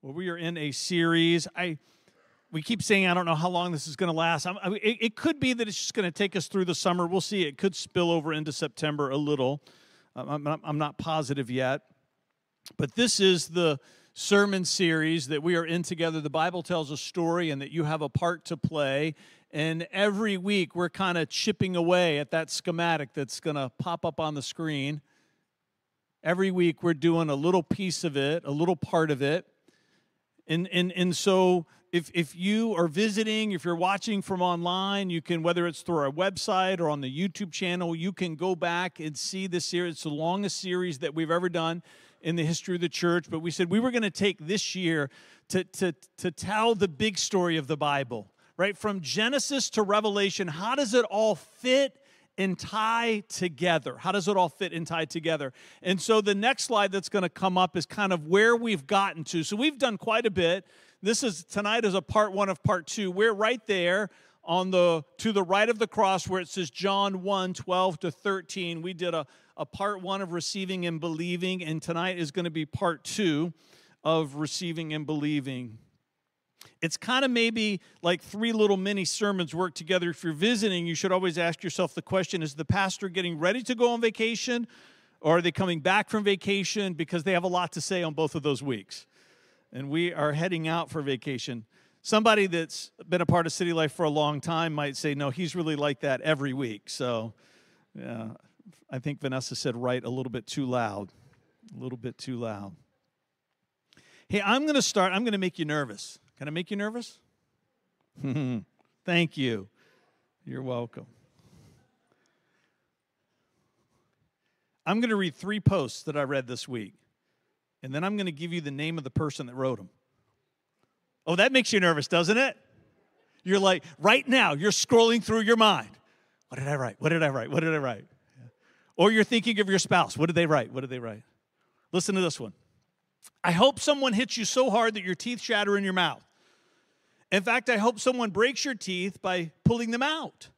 Well, we are in a series. I we keep saying I don't know how long this is going to last. I it, it, could be that it's just going to take us through the summer. We'll see. It could spill over into September a little. I'm, I'm, I'm not positive yet. But this is the sermon series that we are in together. The Bible tells a story, and that you have a part to play. And every week we're kind of chipping away at that schematic that's going to pop up on the screen. Every week we're doing a little piece of it, a little part of it and, and, and so if, if you are visiting, if you're watching from online, you can, whether it's through our website or on the YouTube channel, you can go back and see this series. It's the longest series that we've ever done in the history of the church. But we said we were going to take this year to, to, to tell the big story of the Bible, right? From Genesis to Revelation, how does it all fit and tie together? How does it all fit and tie together? And so the next slide that's going to come up is kind of where we've gotten to. So we've done quite a bit. This is tonight is a part 1 of part 2. We're right there on the to the right of the cross where it says John 1 12 to 13. We did a, a part 1 of receiving and believing and tonight is going to be part 2 of receiving and believing. It's kind of maybe like three little mini sermons work together. If you're visiting, you should always ask yourself the question is the pastor getting ready to go on vacation or are they coming back from vacation? Because they have a lot to say on both of those weeks. And we are heading out for vacation. Somebody that's been a part of city life for a long time might say, no, he's really like that every week. So yeah, I think Vanessa said right a little bit too loud. A little bit too loud. Hey, I'm going to start, I'm going to make you nervous. Can I make you nervous? Thank you. You're welcome. I'm going to read three posts that I read this week, and then I'm going to give you the name of the person that wrote them. Oh, that makes you nervous, doesn't it? You're like, right now, you're scrolling through your mind. What did I write? What did I write? What did I write? Or you're thinking of your spouse. What did they write? What did they write? Listen to this one. I hope someone hits you so hard that your teeth shatter in your mouth. In fact, I hope someone breaks your teeth by pulling them out.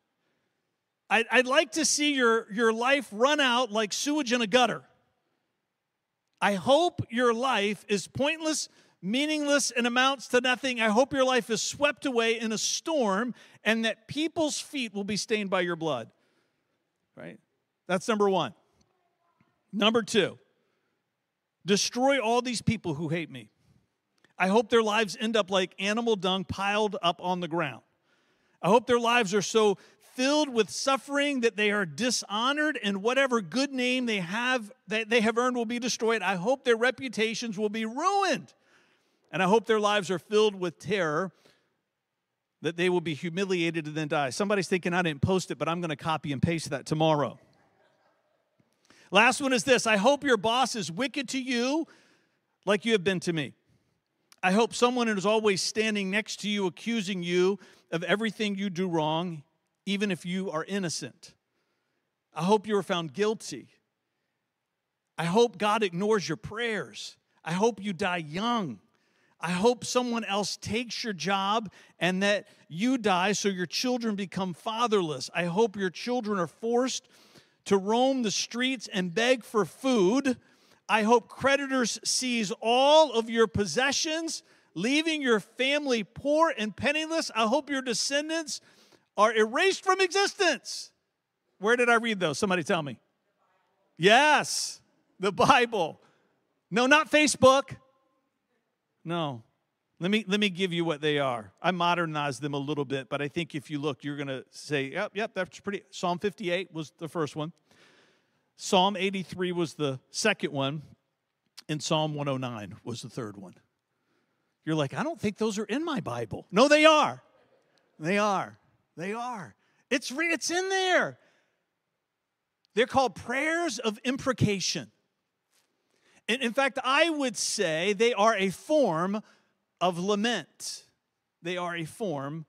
I'd, I'd like to see your, your life run out like sewage in a gutter. I hope your life is pointless, meaningless, and amounts to nothing. I hope your life is swept away in a storm and that people's feet will be stained by your blood. Right? That's number one. Number two, destroy all these people who hate me. I hope their lives end up like animal dung piled up on the ground. I hope their lives are so filled with suffering that they are dishonored and whatever good name they have that they have earned will be destroyed. I hope their reputations will be ruined. And I hope their lives are filled with terror that they will be humiliated and then die. Somebody's thinking I didn't post it, but I'm going to copy and paste that tomorrow. Last one is this I hope your boss is wicked to you like you have been to me. I hope someone is always standing next to you, accusing you of everything you do wrong, even if you are innocent. I hope you are found guilty. I hope God ignores your prayers. I hope you die young. I hope someone else takes your job and that you die so your children become fatherless. I hope your children are forced to roam the streets and beg for food I hope creditors seize all of your possessions, leaving your family poor and penniless. I hope your descendants are erased from existence. Where did I read those? Somebody tell me. Yes, the Bible. No, not Facebook. No. Let me let me give you what they are. I modernized them a little bit, but I think if you look, you're gonna say, yep, yep, that's pretty. Psalm 58 was the first one. Psalm 83 was the second one, and Psalm 109 was the third one. You're like, I don't think those are in my Bible. No, they are. They are. They are. It's, re- it's in there. They're called prayers of imprecation. And in fact, I would say they are a form of lament. They are a form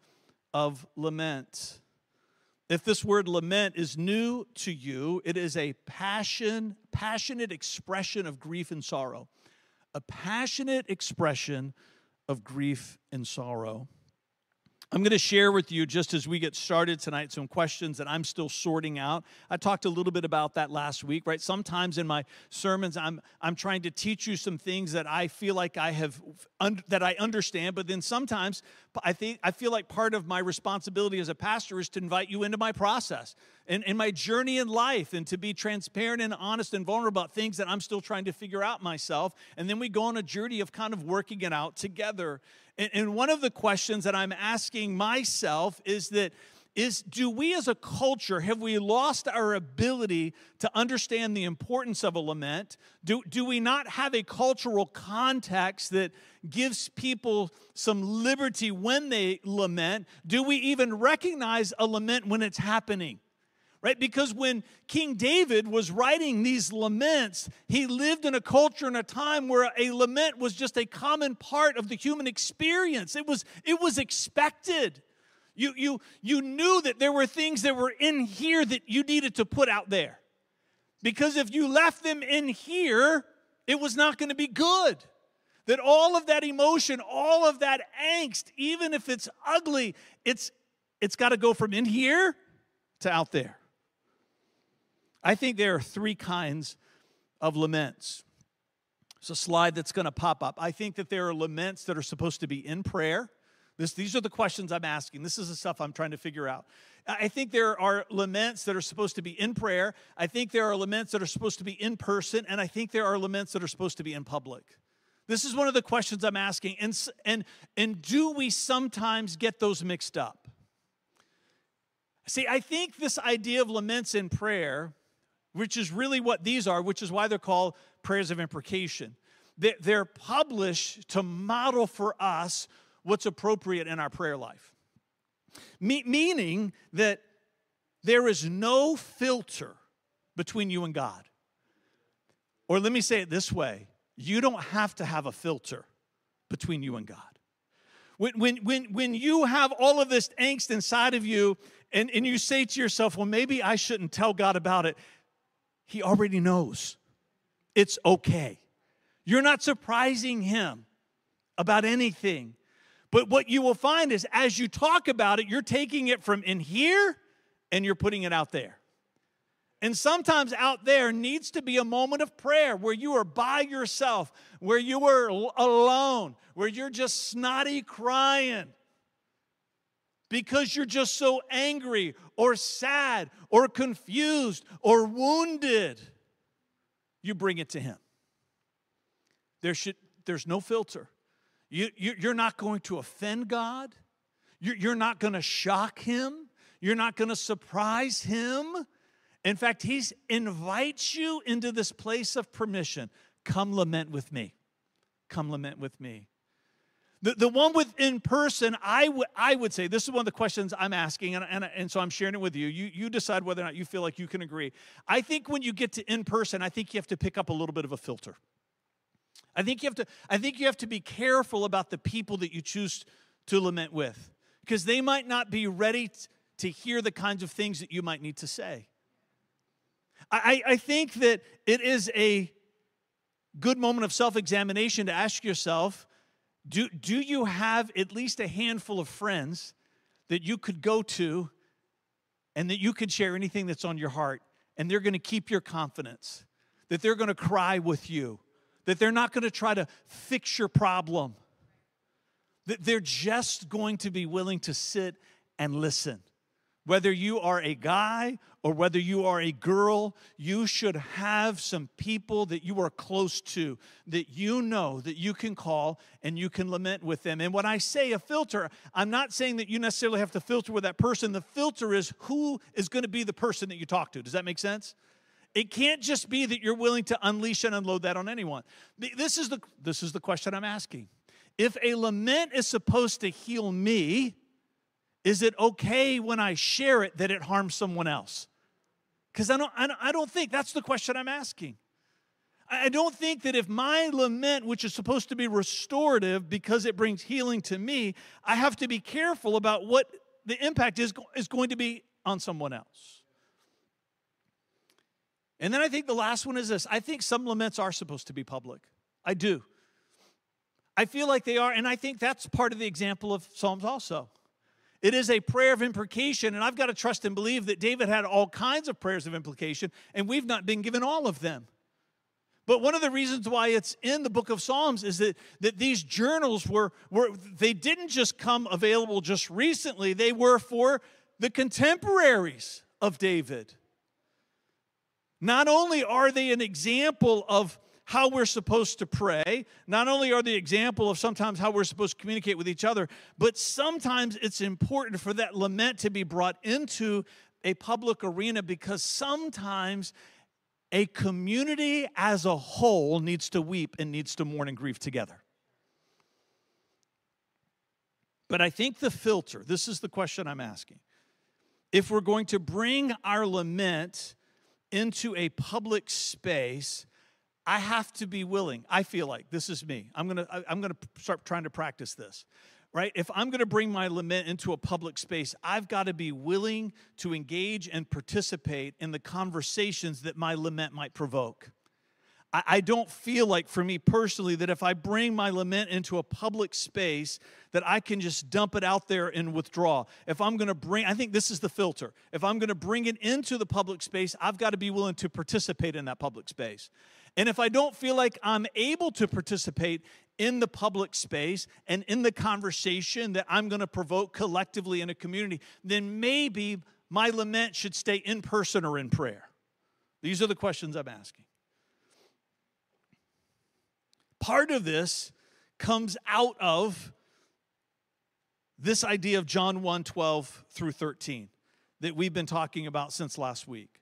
of lament. If this word lament is new to you, it is a passion, passionate expression of grief and sorrow. A passionate expression of grief and sorrow. I'm going to share with you, just as we get started tonight, some questions that I'm still sorting out. I talked a little bit about that last week, right? Sometimes in my sermons, I'm, I'm trying to teach you some things that I feel like I have, that I understand, but then sometimes I think I feel like part of my responsibility as a pastor is to invite you into my process and, and my journey in life and to be transparent and honest and vulnerable about things that I'm still trying to figure out myself. And then we go on a journey of kind of working it out together. And one of the questions that I'm asking myself is that is do we as a culture have we lost our ability to understand the importance of a lament? Do, do we not have a cultural context that gives people some liberty when they lament? Do we even recognize a lament when it's happening right? Because when King David was writing these laments, he lived in a culture and a time where a lament was just a common part of the human experience. It was, it was expected. You, you, you knew that there were things that were in here that you needed to put out there. Because if you left them in here, it was not going to be good. That all of that emotion, all of that angst, even if it's ugly, it's, it's got to go from in here to out there. I think there are three kinds of laments. It's a slide that's going to pop up. I think that there are laments that are supposed to be in prayer. This, these are the questions I'm asking. This is the stuff I'm trying to figure out. I think there are laments that are supposed to be in prayer. I think there are laments that are supposed to be in person. And I think there are laments that are supposed to be in public. This is one of the questions I'm asking. And, and, and do we sometimes get those mixed up? See, I think this idea of laments in prayer which is really what these are, which is why they're called prayers of imprecation. They're published to model for us what's appropriate in our prayer life. meaning that there is no filter between you and God. Or let me say it this way you don't have to have a filter between you and God. When, when, when, when you have all of this angst inside of you and, and you say to yourself, well, maybe I shouldn't tell God about it, he already knows. It's okay. You're not surprising Him about anything. But what you will find is as you talk about it, you're taking it from in here and you're putting it out there. And sometimes out there needs to be a moment of prayer where you are by yourself, where you are alone, where you're just snotty crying because you're just so angry or sad or confused or wounded, you bring it to Him. There should, there's no filter. You, you, are not going to offend God. You're, you're not going to shock Him. You're not going to surprise Him. In fact, He invites you into this place of permission. Come lament with me. Come lament with me. The, the one with in person, I, w- I would say, this is one of the questions I'm asking, and, and, and so I'm sharing it with you. you. You decide whether or not you feel like you can agree. I think when you get to in person, I think you have to pick up a little bit of a filter. I think you have to, I think you have to be careful about the people that you choose to lament with, because they might not be ready t- to hear the kinds of things that you might need to say. I, I think that it is a good moment of self examination to ask yourself do, do you have at least a handful of friends that you could go to and that you could share anything that's on your heart and they're going to keep your confidence, that they're going to cry with you, that they're not going to try to fix your problem, that they're just going to be willing to sit and listen. Whether you are a guy or whether you are a girl, you should have some people that you are close to, that you know that you can call and you can lament with them. And when I say a filter, I'm not saying that you necessarily have to filter with that person. The filter is who is going to be the person that you talk to. Does that make sense? It can't just be that you're willing to unleash and unload that on anyone. This is the, this is the question I'm asking. If a lament is supposed to heal me, is it okay when I share it that it harms someone else? Because I don't, I don't think that's the question I'm asking. I don't think that if my lament, which is supposed to be restorative because it brings healing to me, I have to be careful about what the impact is, is going to be on someone else. And then I think the last one is this I think some laments are supposed to be public. I do. I feel like they are, and I think that's part of the example of Psalms also. It is a prayer of imprecation, and I've got to trust and believe that David had all kinds of prayers of imprecation, and we've not been given all of them. But one of the reasons why it's in the book of Psalms is that, that these journals were, were, they didn't just come available just recently, they were for the contemporaries of David. Not only are they an example of how we're supposed to pray, not only are the example of sometimes how we're supposed to communicate with each other, but sometimes it's important for that lament to be brought into a public arena because sometimes a community as a whole needs to weep and needs to mourn and grieve together. But I think the filter, this is the question I'm asking. If we're going to bring our lament into a public space, I have to be willing. I feel like this is me. I'm to I'm to start trying to practice this right? If I'm to bring my lament into a public space, I've got to be willing to engage and participate in the conversations that my lament might provoke. I, don't feel like, for me personally, that if I bring my lament into a public space, that I can just dump it out there and withdraw. If I'm to bring, I think this is the filter. If I'm to bring it into the public space, I've got to be willing to participate in that public space. And if I don't feel like I'm able to participate in the public space and in the conversation that I'm going to provoke collectively in a community, then maybe my lament should stay in person or in prayer. These are the questions I'm asking. Part of this comes out of this idea of John 1 12 through 13 that we've been talking about since last week.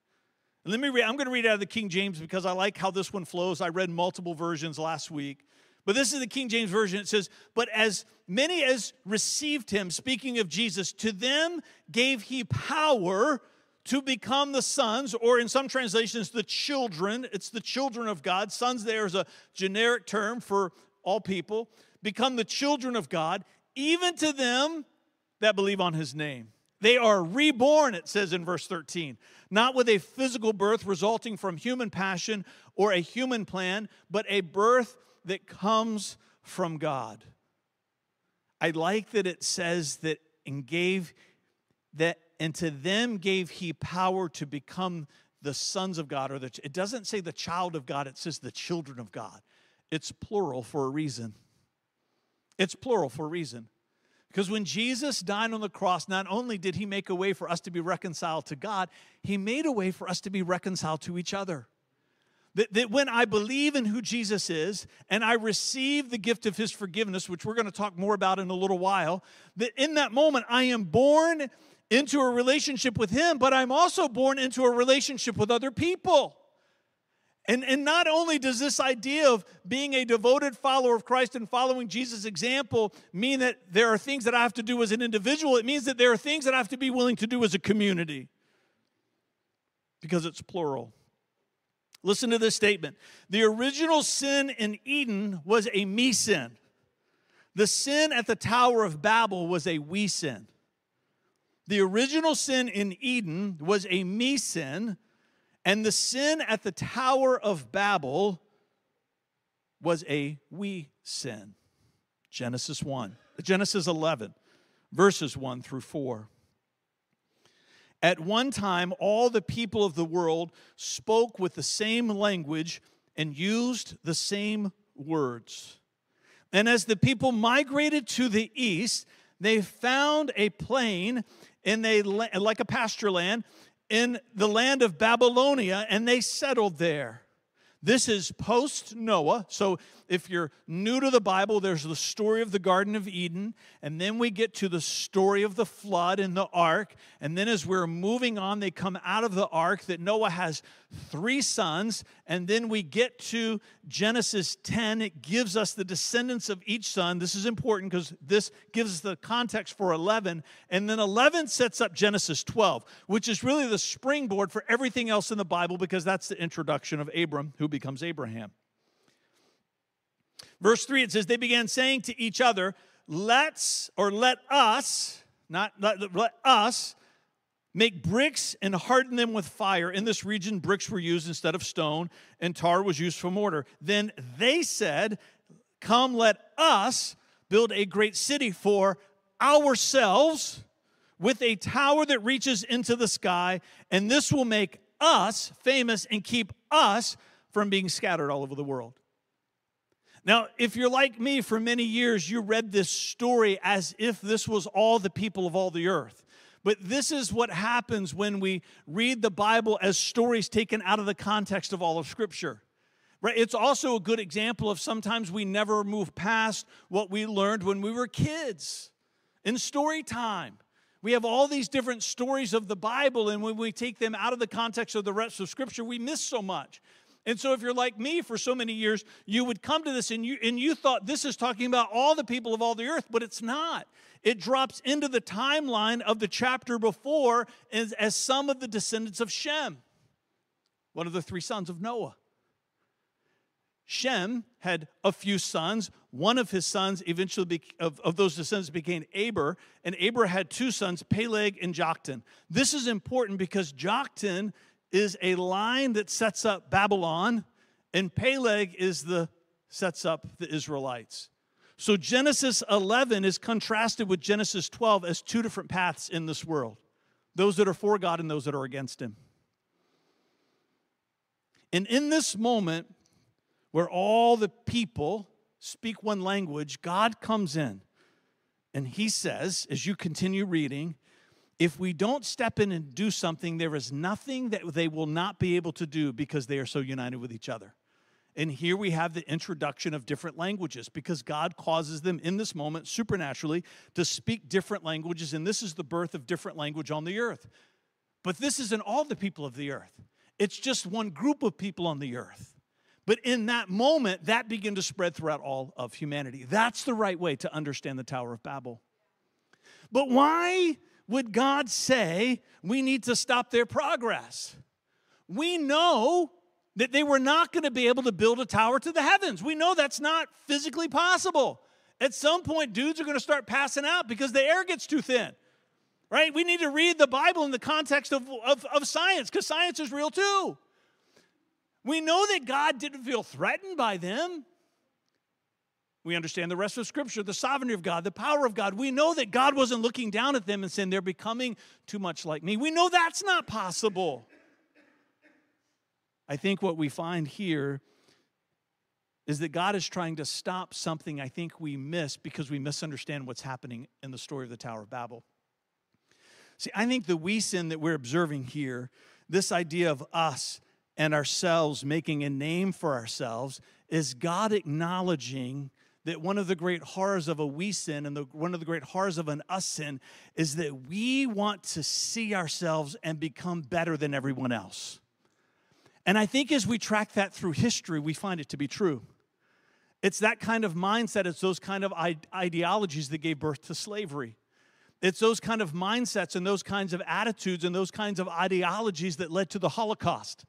Let me read, I'm going to read out of the King James because I like how this one flows. I read multiple versions last week. But this is the King James Version. It says, But as many as received him, speaking of Jesus, to them gave he power to become the sons, or in some translations, the children. It's the children of God. Sons there is a generic term for all people. Become the children of God, even to them that believe on his name. They are reborn, it says in verse 13, not with a physical birth resulting from human passion or a human plan, but a birth that comes from God. I like that it says that and gave that and to them gave he power to become the sons of God or the it doesn't say the child of God it says the children of God. It's plural for a reason. It's plural for a reason. Because when Jesus died on the cross, not only did he make a way for us to be reconciled to God, he made a way for us to be reconciled to each other. That, that when I believe in who Jesus is and I receive the gift of his forgiveness, which we're going to talk more about in a little while, that in that moment I am born into a relationship with him, but I'm also born into a relationship with other people. And, and not only does this idea of being a devoted follower of Christ and following Jesus' example mean that there are things that I have to do as an individual, it means that there are things that I have to be willing to do as a community because it's plural. Listen to this statement The original sin in Eden was a me sin, the sin at the Tower of Babel was a we sin. The original sin in Eden was a me sin and the sin at the Tower of Babel was a we sin. Genesis 1, Genesis 11, verses 1 through 4. At one time, all the people of the world spoke with the same language and used the same words. And as the people migrated to the east, they found a plain and they like a pasture land in the land of Babylonia and they settled there. This is post Noah. So if you're new to the Bible, there's the story of the Garden of Eden, and then we get to the story of the flood and the ark. And then as we're moving on, they come out of the ark that Noah has three sons. And then we get to Genesis 10. It gives us the descendants of each son. This is important because this gives us the context for 11. And then 11 sets up Genesis 12, which is really the springboard for everything else in the Bible because that's the introduction of Abram, who becomes Abraham. Verse 3, it says, They began saying to each other, Let's, or let us, not let, let us, make bricks and harden them with fire. In this region, bricks were used instead of stone, and tar was used for mortar. Then they said, Come, let us build a great city for ourselves with a tower that reaches into the sky, and this will make us famous and keep us from being scattered all over the world. Now, if you're like me for many years, you read this story as if this was all the people of all the earth. But this is what happens when we read the Bible as stories taken out of the context of all of Scripture. Right? It's also a good example of sometimes we never move past what we learned when we were kids in story time. We have all these different stories of the Bible, and when we take them out of the context of the rest of Scripture, we miss so much. And so, if you're like me for so many years, you would come to this and you, and you thought this is talking about all the people of all the earth, but it's not. It drops into the timeline of the chapter before as, as some of the descendants of Shem, one of the three sons of Noah. Shem had a few sons. One of his sons, eventually, be, of, of those descendants, became Eber, and Eber had two sons, Peleg and Joktan. This is important because Joktan is a line that sets up Babylon, and Peleg is the sets up the Israelites. So Genesis 11 is contrasted with Genesis 12 as two different paths in this world those that are for God and those that are against Him. And in this moment, where all the people speak one language, God comes in and he says, as you continue reading, if we don't step in and do something, there is nothing that they will not be able to do because they are so united with each other. And here we have the introduction of different languages because God causes them in this moment supernaturally to speak different languages. And this is the birth of different language on the earth. But this isn't all the people of the earth, it's just one group of people on the earth. But in that moment, that began to spread throughout all of humanity. That's the right way to understand the Tower of Babel. But why would God say we need to stop their progress? We know that they were not going to be able to build a tower to the heavens. We know that's not physically possible. At some point, dudes are going to start passing out because the air gets too thin, right? We need to read the Bible in the context of, of, of science because science is real too. We know that God didn't feel threatened by them. We understand the rest of Scripture, the sovereignty of God, the power of God. We know that God wasn't looking down at them and saying, they're becoming too much like me. We know that's not possible. I think what we find here is that God is trying to stop something I think we miss because we misunderstand what's happening in the story of the Tower of Babel. See, I think the we sin that we're observing here, this idea of us, and ourselves making a name for ourselves is God acknowledging that one of the great horrors of a we sin and the, one of the great horrors of an us sin is that we want to see ourselves and become better than everyone else. And I think as we track that through history, we find it to be true. It's that kind of mindset, it's those kind of ideologies that gave birth to slavery. It's those kind of mindsets and those kinds of attitudes and those kinds of ideologies that led to the Holocaust.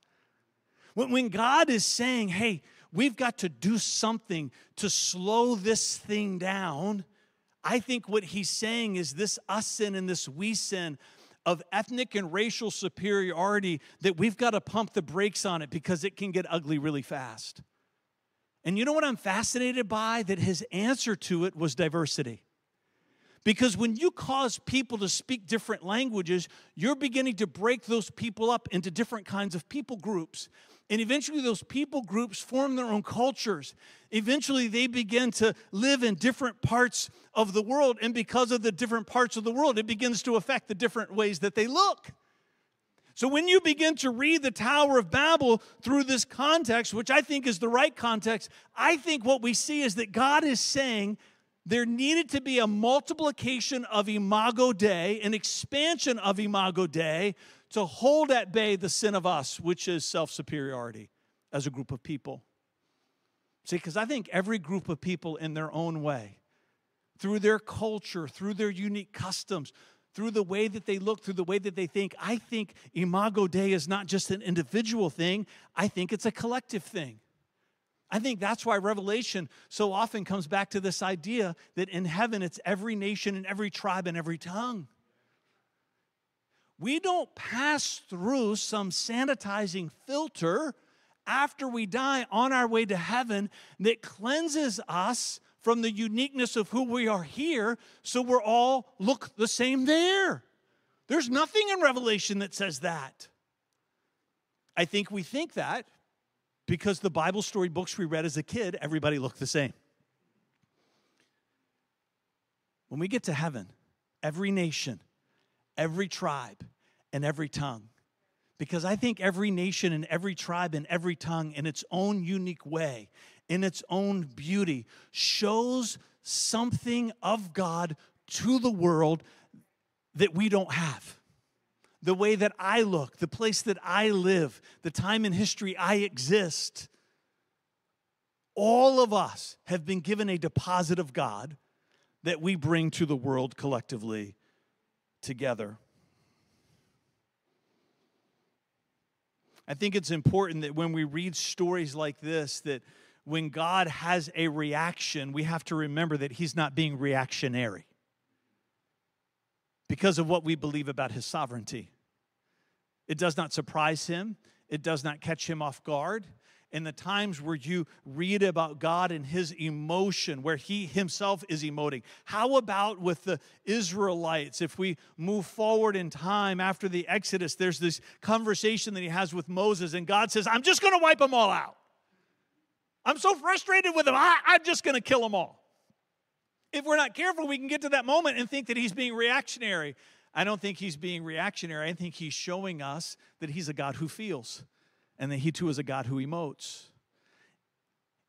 When, God is saying, hey, we've got to do something to slow this thing down, I think what he's saying is this us sin and this we sin of ethnic and racial superiority that we've got to pump the brakes on it because it can get ugly really fast. And you know what I'm fascinated by? That his answer to it was diversity. Because when you cause people to speak different languages, you're beginning to break those people up into different kinds of people groups. And eventually, those people groups form their own cultures. Eventually, they begin to live in different parts of the world. And because of the different parts of the world, it begins to affect the different ways that they look. So, when you begin to read the Tower of Babel through this context, which I think is the right context, I think what we see is that God is saying there needed to be a multiplication of Imago Dei, an expansion of Imago Dei, to hold at bay the sin of us, which is self superiority as a group of people. See, because I think every group of people in their own way, through their culture, through their unique customs, through the way that they look, through the way that they think, I think Imago Dei is not just an individual thing, I think it's a collective thing. I think that's why Revelation so often comes back to this idea that in heaven it's every nation and every tribe and every tongue. We don't pass through some sanitizing filter after we die on our way to heaven that cleanses us from the uniqueness of who we are here so we're all look the same there. There's nothing in Revelation that says that. I think we think that because the Bible story books we read as a kid, everybody looked the same. When we get to heaven, every nation, every tribe, and every tongue, because I think every nation and every tribe and every tongue, in its own unique way, in its own beauty, shows something of God to the world that we don't have. The way that I look, the place that I live, the time in history I exist. All of us have been given a deposit of God that we bring to the world collectively together. I think it's important that when we read stories like this that when God has a reaction, we have to remember that he's not being reactionary because of what we believe about his sovereignty. It does not surprise him, it does not catch him off guard. In the times where you read about God and his emotion, where he himself is emoting. How about with the Israelites? If we move forward in time after the Exodus, there's this conversation that he has with Moses, and God says, I'm just going to wipe them all out. I'm so frustrated with them, I, I'm just going to kill them all if we're not careful, we can get to that moment and think that he's being reactionary. I don't think he's being reactionary. I think he's showing us that he's a God who feels and that he too is a God who emotes.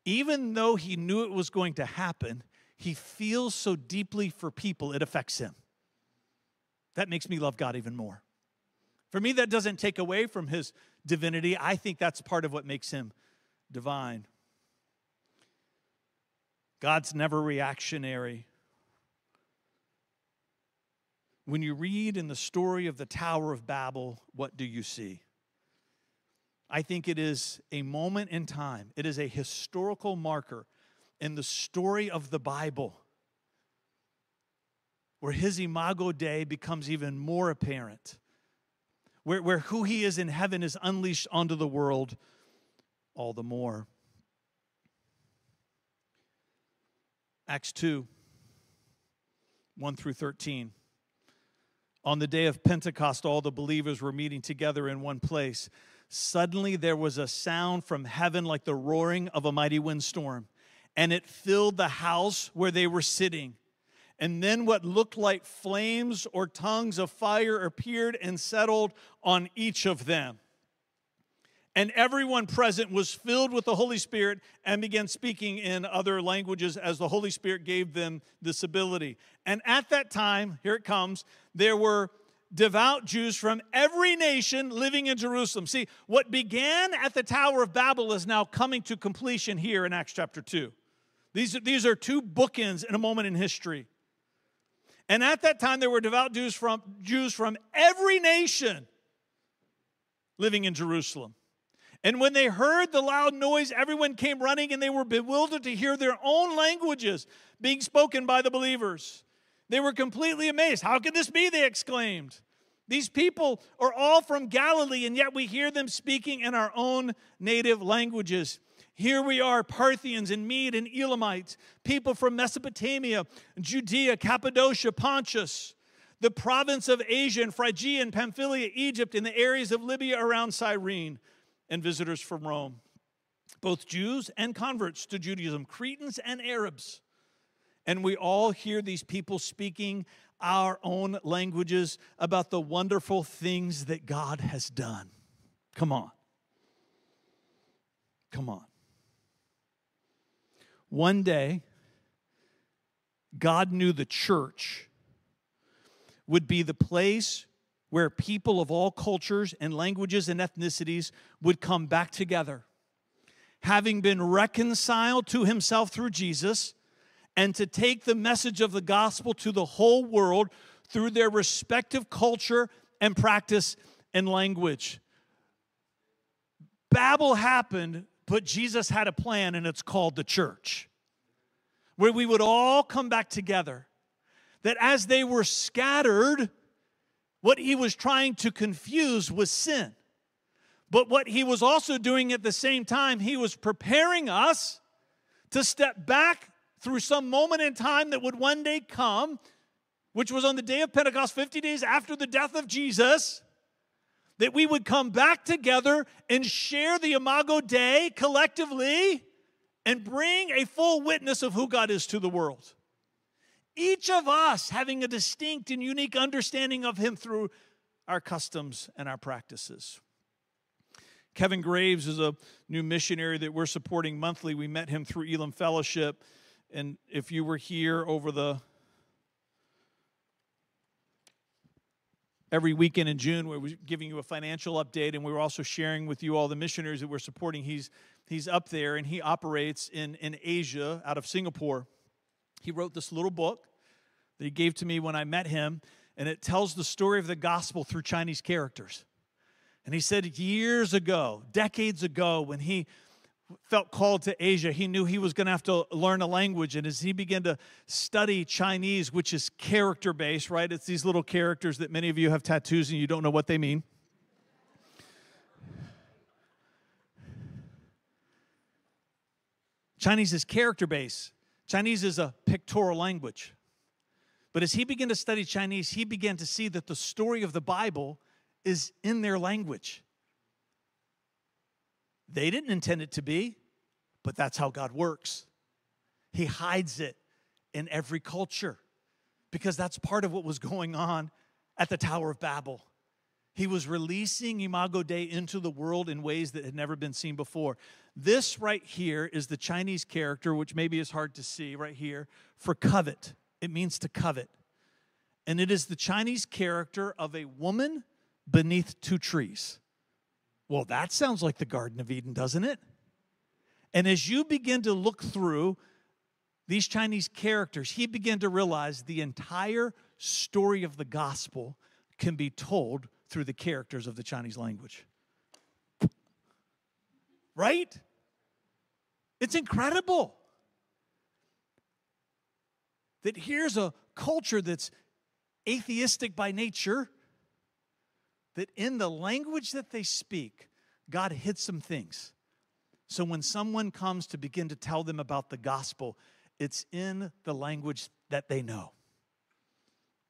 Even though he knew it was going to happen, he feels so deeply for people, it affects him. That makes me love God even more. For me, that doesn't take away from his divinity. I think that's part of what makes him divine. God's never reactionary. When you read in the story of the Tower of Babel, what do you see? I think it is a moment in time, it is a historical marker in the story of the Bible where his imago Dei becomes even more apparent, where, where who he is in heaven is unleashed onto the world all the more. Acts 2 1 through 13. On the day of Pentecost, all the believers were meeting together in one place. Suddenly, there was a sound from heaven like the roaring of a mighty windstorm, and it filled the house where they were sitting. And then what looked like flames or tongues of fire appeared and settled on each of them. And everyone present was filled with the Holy Spirit and began speaking in other languages as the Holy Spirit gave them this ability. And at that time, here it comes, there were devout Jews from every nation living in Jerusalem. See, what began at the Tower of Babel is now coming to completion here in Acts chapter 2. These are, these are two bookends in a moment in history. And at that time, there were devout Jews from, Jews from every nation living in Jerusalem. And when they heard the loud noise, everyone came running and they were bewildered to hear their own languages being spoken by the believers. They were completely amazed. How can this be? They exclaimed. These people are all from Galilee, and yet we hear them speaking in our own native languages. Here we are, Parthians and Mede and Elamites, people from Mesopotamia, Judea, Cappadocia, Pontus, the province of Asia and Phrygia and Pamphylia, Egypt, and the areas of Libya around Cyrene and visitors from Rome, both Jews and converts to Judaism, Cretans and Arabs. And we all hear these people speaking our own languages about the wonderful things that God has done. Come on. Come on. One day, God knew the church would be the place where people of all cultures and languages and ethnicities would come back together, having been reconciled to himself through Jesus, and to take the message of the gospel to the whole world through their respective culture and practice and language. Babel happened, but Jesus had a plan, and it's called the church, where we would all come back together. That as they were scattered, what he was trying to confuse was sin. But what he was also doing at the same time, he was preparing us to step back through some moment in time that would one day come which was on the day of Pentecost, 50 days after the death of Jesus, that we would come back together and share the Imago Dei collectively and bring a full witness of who God is to the world. Each of us having a distinct and unique understanding of Him through our customs and our practices. Kevin Graves is a new missionary that we're supporting monthly. We met him through Elam Fellowship. And if you were here over the every weekend in June, we were giving you a financial update, and we were also sharing with you all the missionaries that we're supporting. He's he's up there and he operates in, in Asia out of Singapore. He wrote this little book that he gave to me when I met him, and it tells the story of the gospel through Chinese characters. And he said years ago, decades ago, when he felt called to Asia, he knew he was going to have to learn a language. And as he began to study Chinese, which is character based, right? It's these little characters that many of you have tattoos and you don't know what they mean. Chinese is character based, Chinese is a pictorial language. But as he began to study Chinese, he began to see that the story of the Bible is in their language. They didn't intend it to be, but that's how God works. He hides it in every culture because that's part of what was going on at the Tower of Babel. He was releasing Imago Dei into the world in ways that had never been seen before. This right here is the Chinese character, which maybe is hard to see right here, for covet. It means to covet. And it is the Chinese character of a woman beneath two trees. Well, that sounds like the Garden of Eden, doesn't it? And as you begin to look through these Chinese characters, he began to realize the entire story of the gospel can be told through the characters of the Chinese language. Right? It's incredible that here's a culture that's atheistic by nature that in the language that they speak, God hid some things. So when someone comes to begin to tell them about the gospel, it's in the language that they know.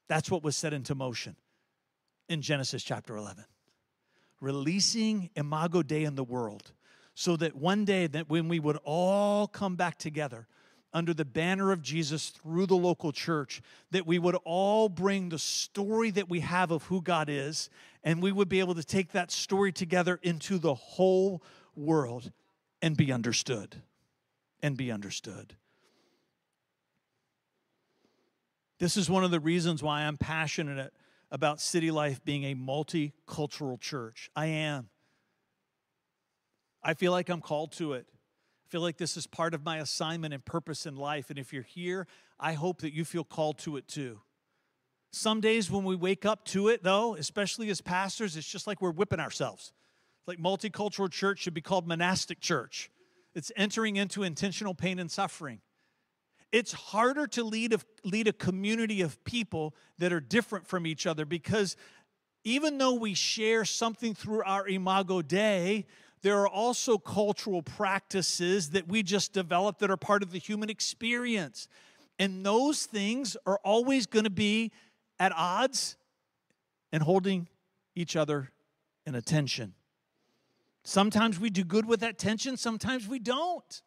That's what was set into motion in Genesis chapter 11. Releasing Imago Dei in the world so that one day that when we would all come back together under the banner of Jesus through the local church, that we would all bring the story that we have of who God is, and we would be able to take that story together into the whole world and be understood. And be understood. This is one of the reasons why I'm passionate about City Life being a multicultural church. I am. I feel like I'm called to it I feel like this is part of my assignment and purpose in life. And if you're here, I hope that you feel called to it too. Some days when we wake up to it, though, especially as pastors, it's just like we're whipping ourselves. Like multicultural church should be called monastic church. It's entering into intentional pain and suffering. It's harder to lead a, lead a community of people that are different from each other because even though we share something through our imago Dei, there are also cultural practices that we just develop that are part of the human experience. And those things are always going to be at odds and holding each other in attention. Sometimes we do good with that tension, sometimes we don't.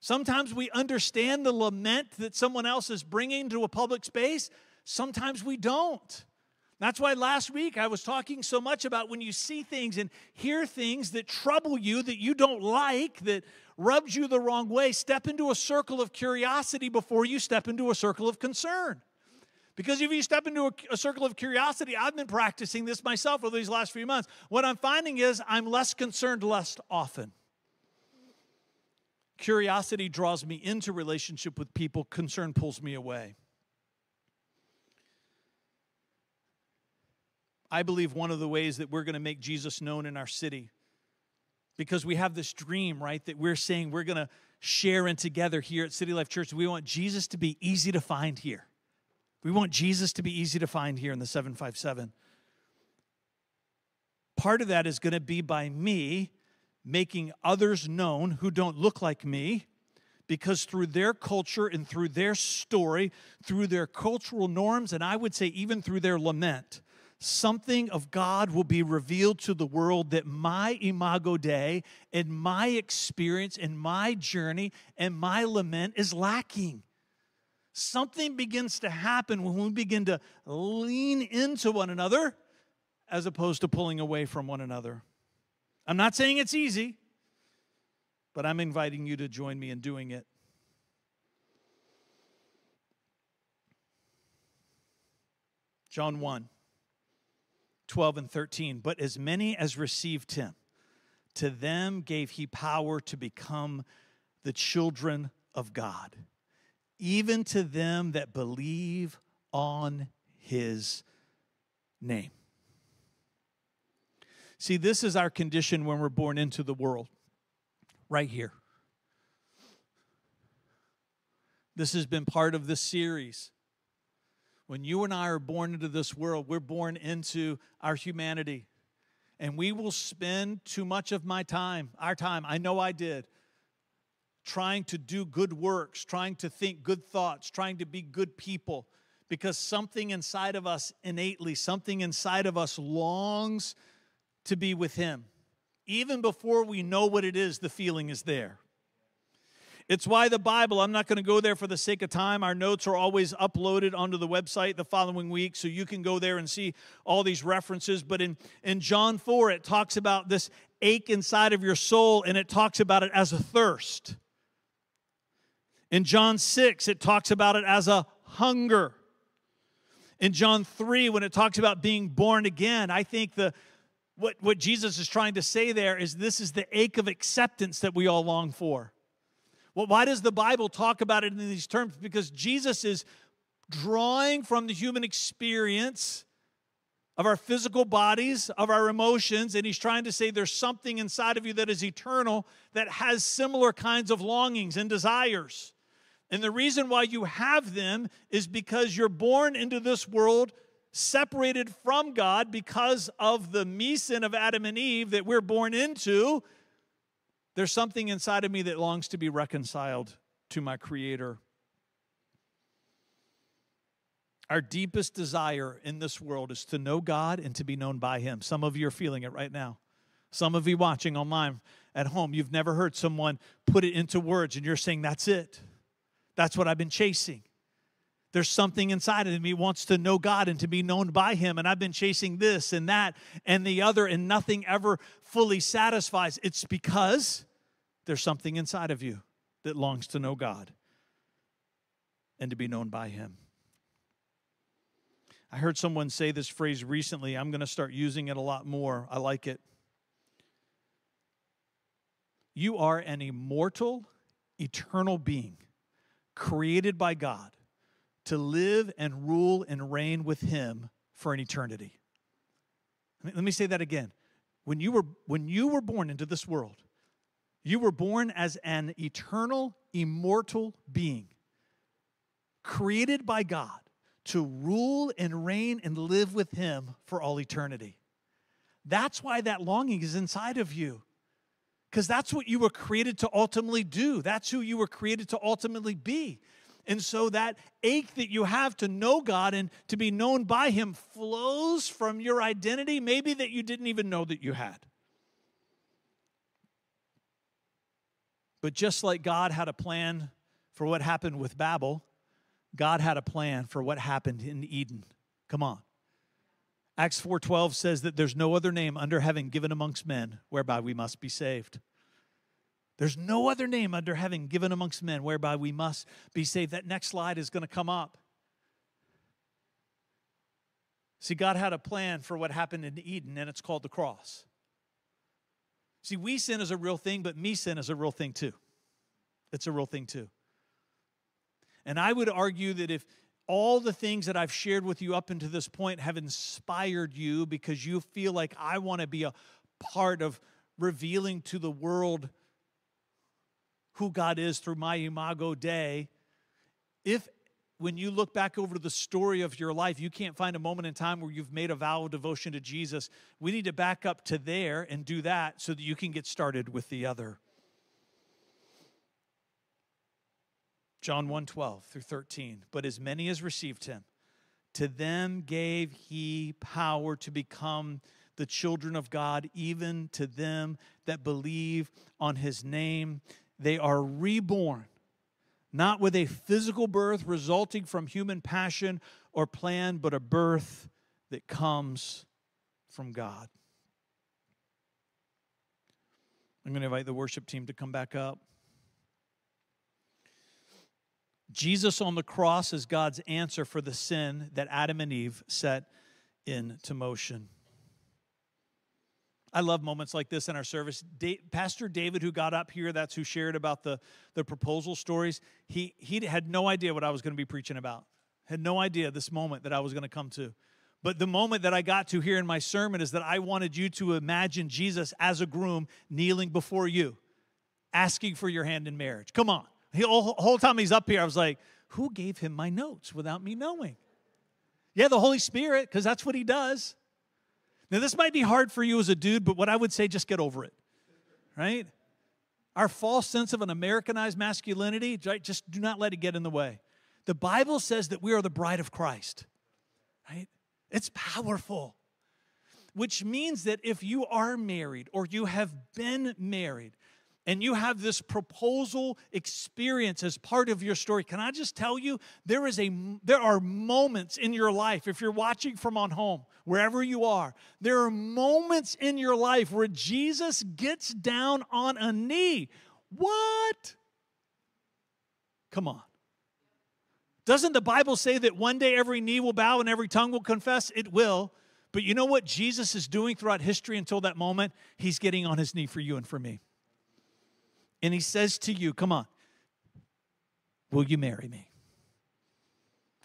Sometimes we understand the lament that someone else is bringing to a public space, sometimes we don't. That's why last week I was talking so much about when you see things and hear things that trouble you, that you don't like, that rubs you the wrong way, step into a circle of curiosity before you step into a circle of concern. Because if you step into a, a, circle of curiosity, I've been practicing this myself over these last few months. What I'm finding is I'm less concerned less often. Curiosity draws me into relationship with people, concern pulls me away. I believe one of the ways that we're going to make Jesus known in our city because we have this dream, right, that we're saying we're going to share in together here at City Life Church. We want Jesus to be easy to find here. We want Jesus to be easy to find here in the 757. Part of that is going to be by me making others known who don't look like me because through their culture and through their story, through their cultural norms, and I would say even through their lament, something of God will be revealed to the world that my imago Dei and my experience and my journey and my lament is lacking. Something begins to happen when we begin to lean into one another as opposed to pulling away from one another. I'm not saying it's easy, but I'm inviting you to join me in doing it. John 1 12 and 13. But as many as received him, to them gave he power to become the children of God, even to them that believe on his name. See, this is our condition when we're born into the world, right here. This has been part of this series. When you and I are born into this world, we're born into our humanity. And we will spend too much of my time, our time, I know I did, trying to do good works, trying to think good thoughts, trying to be good people, because something inside of us innately, something inside of us longs to be with Him. Even before we know what it is, the feeling is there. It's why the Bible, I'm not going to go there for the sake of time. Our notes are always uploaded onto the website the following week, so you can go there and see all these references. But in, in John 4, it talks about this ache inside of your soul, and it talks about it as a thirst. In John 6, it talks about it as a hunger. In John 3, when it talks about being born again, I think the, what, what Jesus is trying to say there is this is the ache of acceptance that we all long for. Well, why does the Bible talk about it in these terms? Because Jesus is drawing from the human experience of our physical bodies, of our emotions, and he's trying to say there's something inside of you that is eternal that has similar kinds of longings and desires. And the reason why you have them is because you're born into this world separated from God because of the me sin of Adam and Eve that we're born into, there's something inside of me that longs to be reconciled to my Creator. Our deepest desire in this world is to know God and to be known by Him. Some of you are feeling it right now. Some of you watching online at home, you've never heard someone put it into words and you're saying, That's it. That's what I've been chasing. There's something inside of me wants to know God and to be known by Him. And I've been chasing this and that and the other, and nothing ever fully satisfies. It's because there's something inside of you that longs to know God and to be known by Him. I heard someone say this phrase recently. I'm going to start using it a lot more. I like it. You are an immortal, eternal being created by God to live and rule and reign with him for an eternity. Let me say that again. When you were when you were born into this world, you were born as an eternal, immortal being created by God to rule and reign and live with him for all eternity. That's why that longing is inside of you. Because that's what you were created to ultimately do. That's who you were created to ultimately be. And so that ache that you have to know God and to be known by Him flows from your identity, maybe that you didn't even know that you had. But just like God had a plan for what happened with Babel, God had a plan for what happened in Eden. Come on. Acts 4:12 says that there's no other name under heaven given amongst men whereby we must be saved. There's no other name under heaven given amongst men whereby we must be saved. That next slide is going to come up. See, God had a plan for what happened in Eden, and it's called the cross. See, we sin is a real thing, but me sin is a real thing too. It's a real thing too. And I would argue that if all the things that I've shared with you up until this point have inspired you because you feel like I want to be a part of revealing to the world who God is through my Imago Dei, if when you look back over the story of your life, you can't find a moment in time where you've made a vow of devotion to Jesus, we need to back up to there and do that so that you can get started with the other. John 1 12 through 13. But as many as received him, to them gave he power to become the children of God, even to them that believe on his name. They are reborn, not with a physical birth resulting from human passion or plan, but a birth that comes from God. I'm going to invite the worship team to come back up. Jesus on the cross is God's answer for the sin that Adam and Eve set into motion. I love moments like this in our service. Da- Pastor David, who got up here, that's who shared about the, the proposal stories, he, he had no idea what I was going to be preaching about. Had no idea this moment that I was going to come to. But the moment that I got to here in my sermon is that I wanted you to imagine Jesus as a groom kneeling before you, asking for your hand in marriage. Come on. The whole time he's up here, I was like, who gave him my notes without me knowing? Yeah, the Holy Spirit, because that's what he does. Now, this might be hard for you as a dude, but what I would say, just get over it, right? Our false sense of an Americanized masculinity, right? Just do not let it get in the way. The Bible says that we are the bride of Christ, right? It's powerful, which means that if you are married or you have been married, and you have this proposal experience as part of your story can i just tell you there is a there are moments in your life if you're watching from on home wherever you are there are moments in your life where jesus gets down on a knee. What? Come on. Doesn't the bible say that one day every knee will bow and every tongue will confess? It will. But you know what jesus is doing throughout history until that moment? He's getting on his knee for you and for me and he says to you, Come on, will you marry me?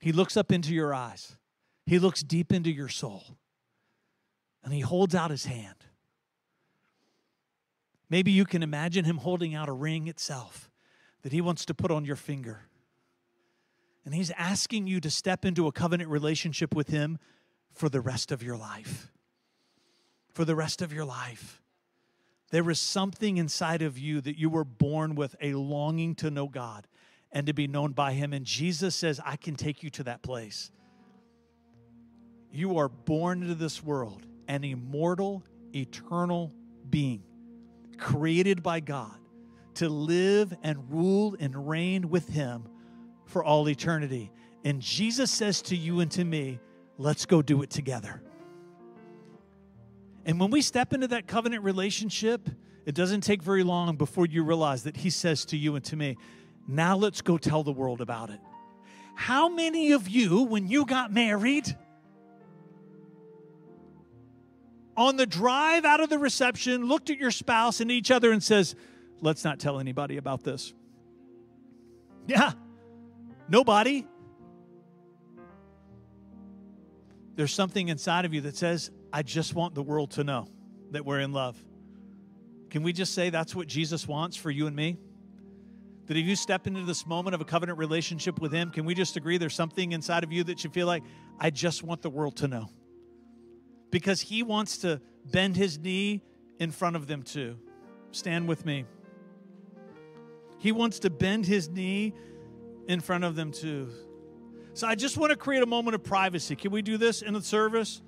He looks up into your eyes, he looks deep into your soul, and he holds out his hand. Maybe you can imagine him holding out a ring itself that he wants to put on your finger. And he's asking you to step into a covenant relationship with him for the rest of your life. For the rest of your life. There is something inside of you that you were born with a longing to know God and to be known by Him. And Jesus says, I can take you to that place. You are born into this world an immortal, eternal being, created by God to live and rule and reign with Him for all eternity. And Jesus says to you and to me, let's go do it together. And when we step into that covenant relationship, it doesn't take very long before you realize that He says to you and to me, now let's go tell the world about it. How many of you, when you got married, on the drive out of the reception, looked at your spouse and each other and says, let's not tell anybody about this? Yeah, nobody. There's something inside of you that says, I just want the world to know that we're in love. Can we just say that's what Jesus wants for you and me? That if you step into this moment of a covenant relationship with Him, can we just agree there's something inside of you that you feel like, I just want the world to know? Because He wants to bend His knee in front of them too. Stand with me. He wants to bend His knee in front of them too. So I just want to create a moment of privacy. Can we do this in the service?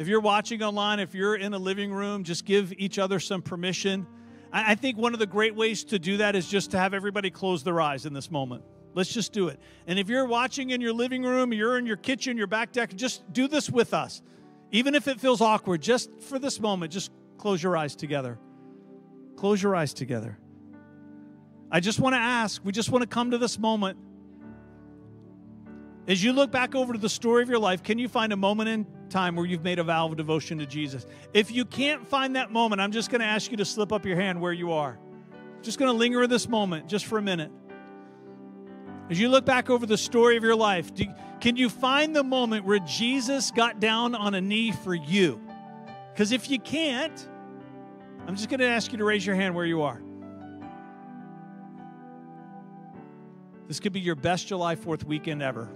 If you're watching online, if you're in a living room, just give each other some permission. I think one of the great ways to do that is just to have everybody close their eyes in this moment. Let's just do it. And if you're watching in your living room, you're in your kitchen, your back deck, just do this with us. Even if it feels awkward, just for this moment, just close your eyes together. Close your eyes together. I just want to ask, we just want to come to this moment. As you look back over to the story of your life, can you find a moment in time where you've made a vow of devotion to Jesus. If you can't find that moment, I'm just going to ask you to slip up your hand where you are. Just going to linger in this moment just for a minute. As you look back over the story of your life, do, can you find the moment where Jesus got down on a knee for you? Because if you can't, I'm just going to ask you to raise your hand where you are. This could be your best July 4th weekend ever.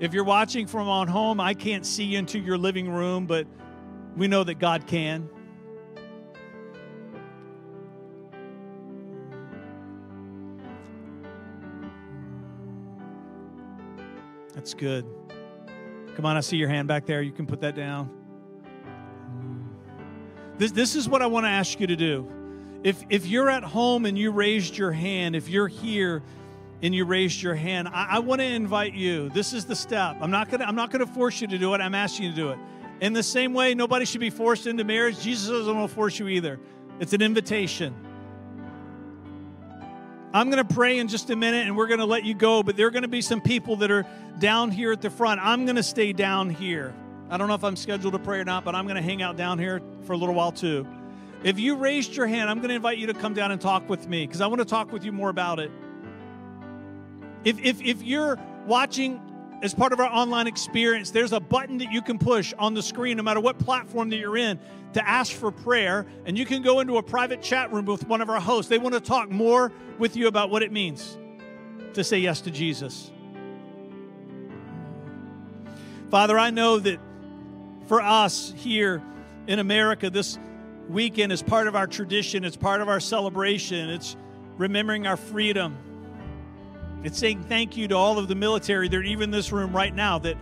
If you're watching from on home, I can't see into your living room, but we know that God can. That's good. Come on, I see your hand back there. You can put that down. This, this is what I want to ask you to do. If, if you're at home and you raised your hand, if you're here and you raised your hand, I, I want to invite you. This is the step. I'm not gonna I'm not gonna force you to do it. I'm asking you to do it. In the same way, nobody should be forced into marriage. Jesus doesn't want to force you either. It's an invitation. I'm going to pray in just a minute and we're going to let you go, but there are going to be some people that are down here at the front. I'm going to stay down here. I don't know if I'm scheduled to pray or not, but I'm going to hang out down here for a little while too. If you raised your hand, I'm going to invite you to come down and talk with me because I want to talk with you more about it. If, if, if you're watching as part of our online experience, there's a button that you can push on the screen, no matter what platform that you're in, to ask for prayer. And you can go into a private chat room with one of our hosts. They want to talk more with you about what it means to say yes to Jesus. Father, I know that for us here in America, this weekend is part of our tradition, it's part of our celebration, it's remembering our freedom. It's saying thank you to all of the military that are even in this room right now that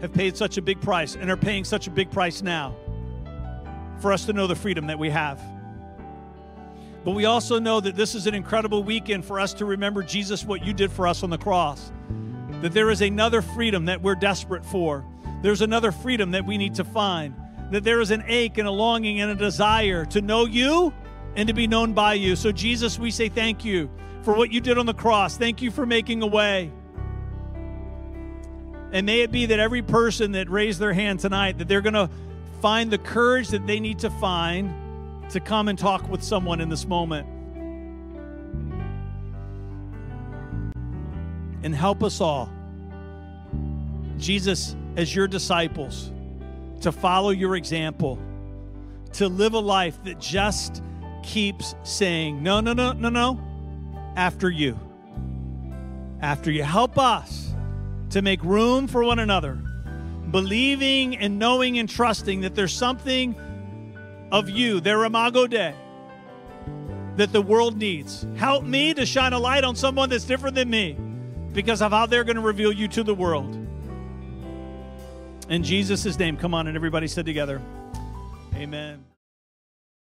have paid such a big price and are paying such a big price now for us to know the freedom that we have. But we also know that this is an incredible weekend for us to remember Jesus, what you did for us on the cross. That there is another freedom that we're desperate for. There's another freedom that we need to find. That there is an ache and a longing and a desire to know you and to be known by you. So, Jesus, we say thank you for what you did on the cross. Thank you for making a way. And may it be that every person that raised their hand tonight, that they're going to find the courage that they need to find to come and talk with someone in this moment. And help us all, Jesus, as your disciples, to follow your example, to live a life that just keeps saying, No, no, no, no, no after you. After you help us to make room for one another, believing and knowing and trusting that there's something of you, their Imago Dei, that the world needs. Help me to shine a light on someone that's different than me because of how they're going to reveal you to the world. In Jesus' name, come on, and everybody said together, Amen.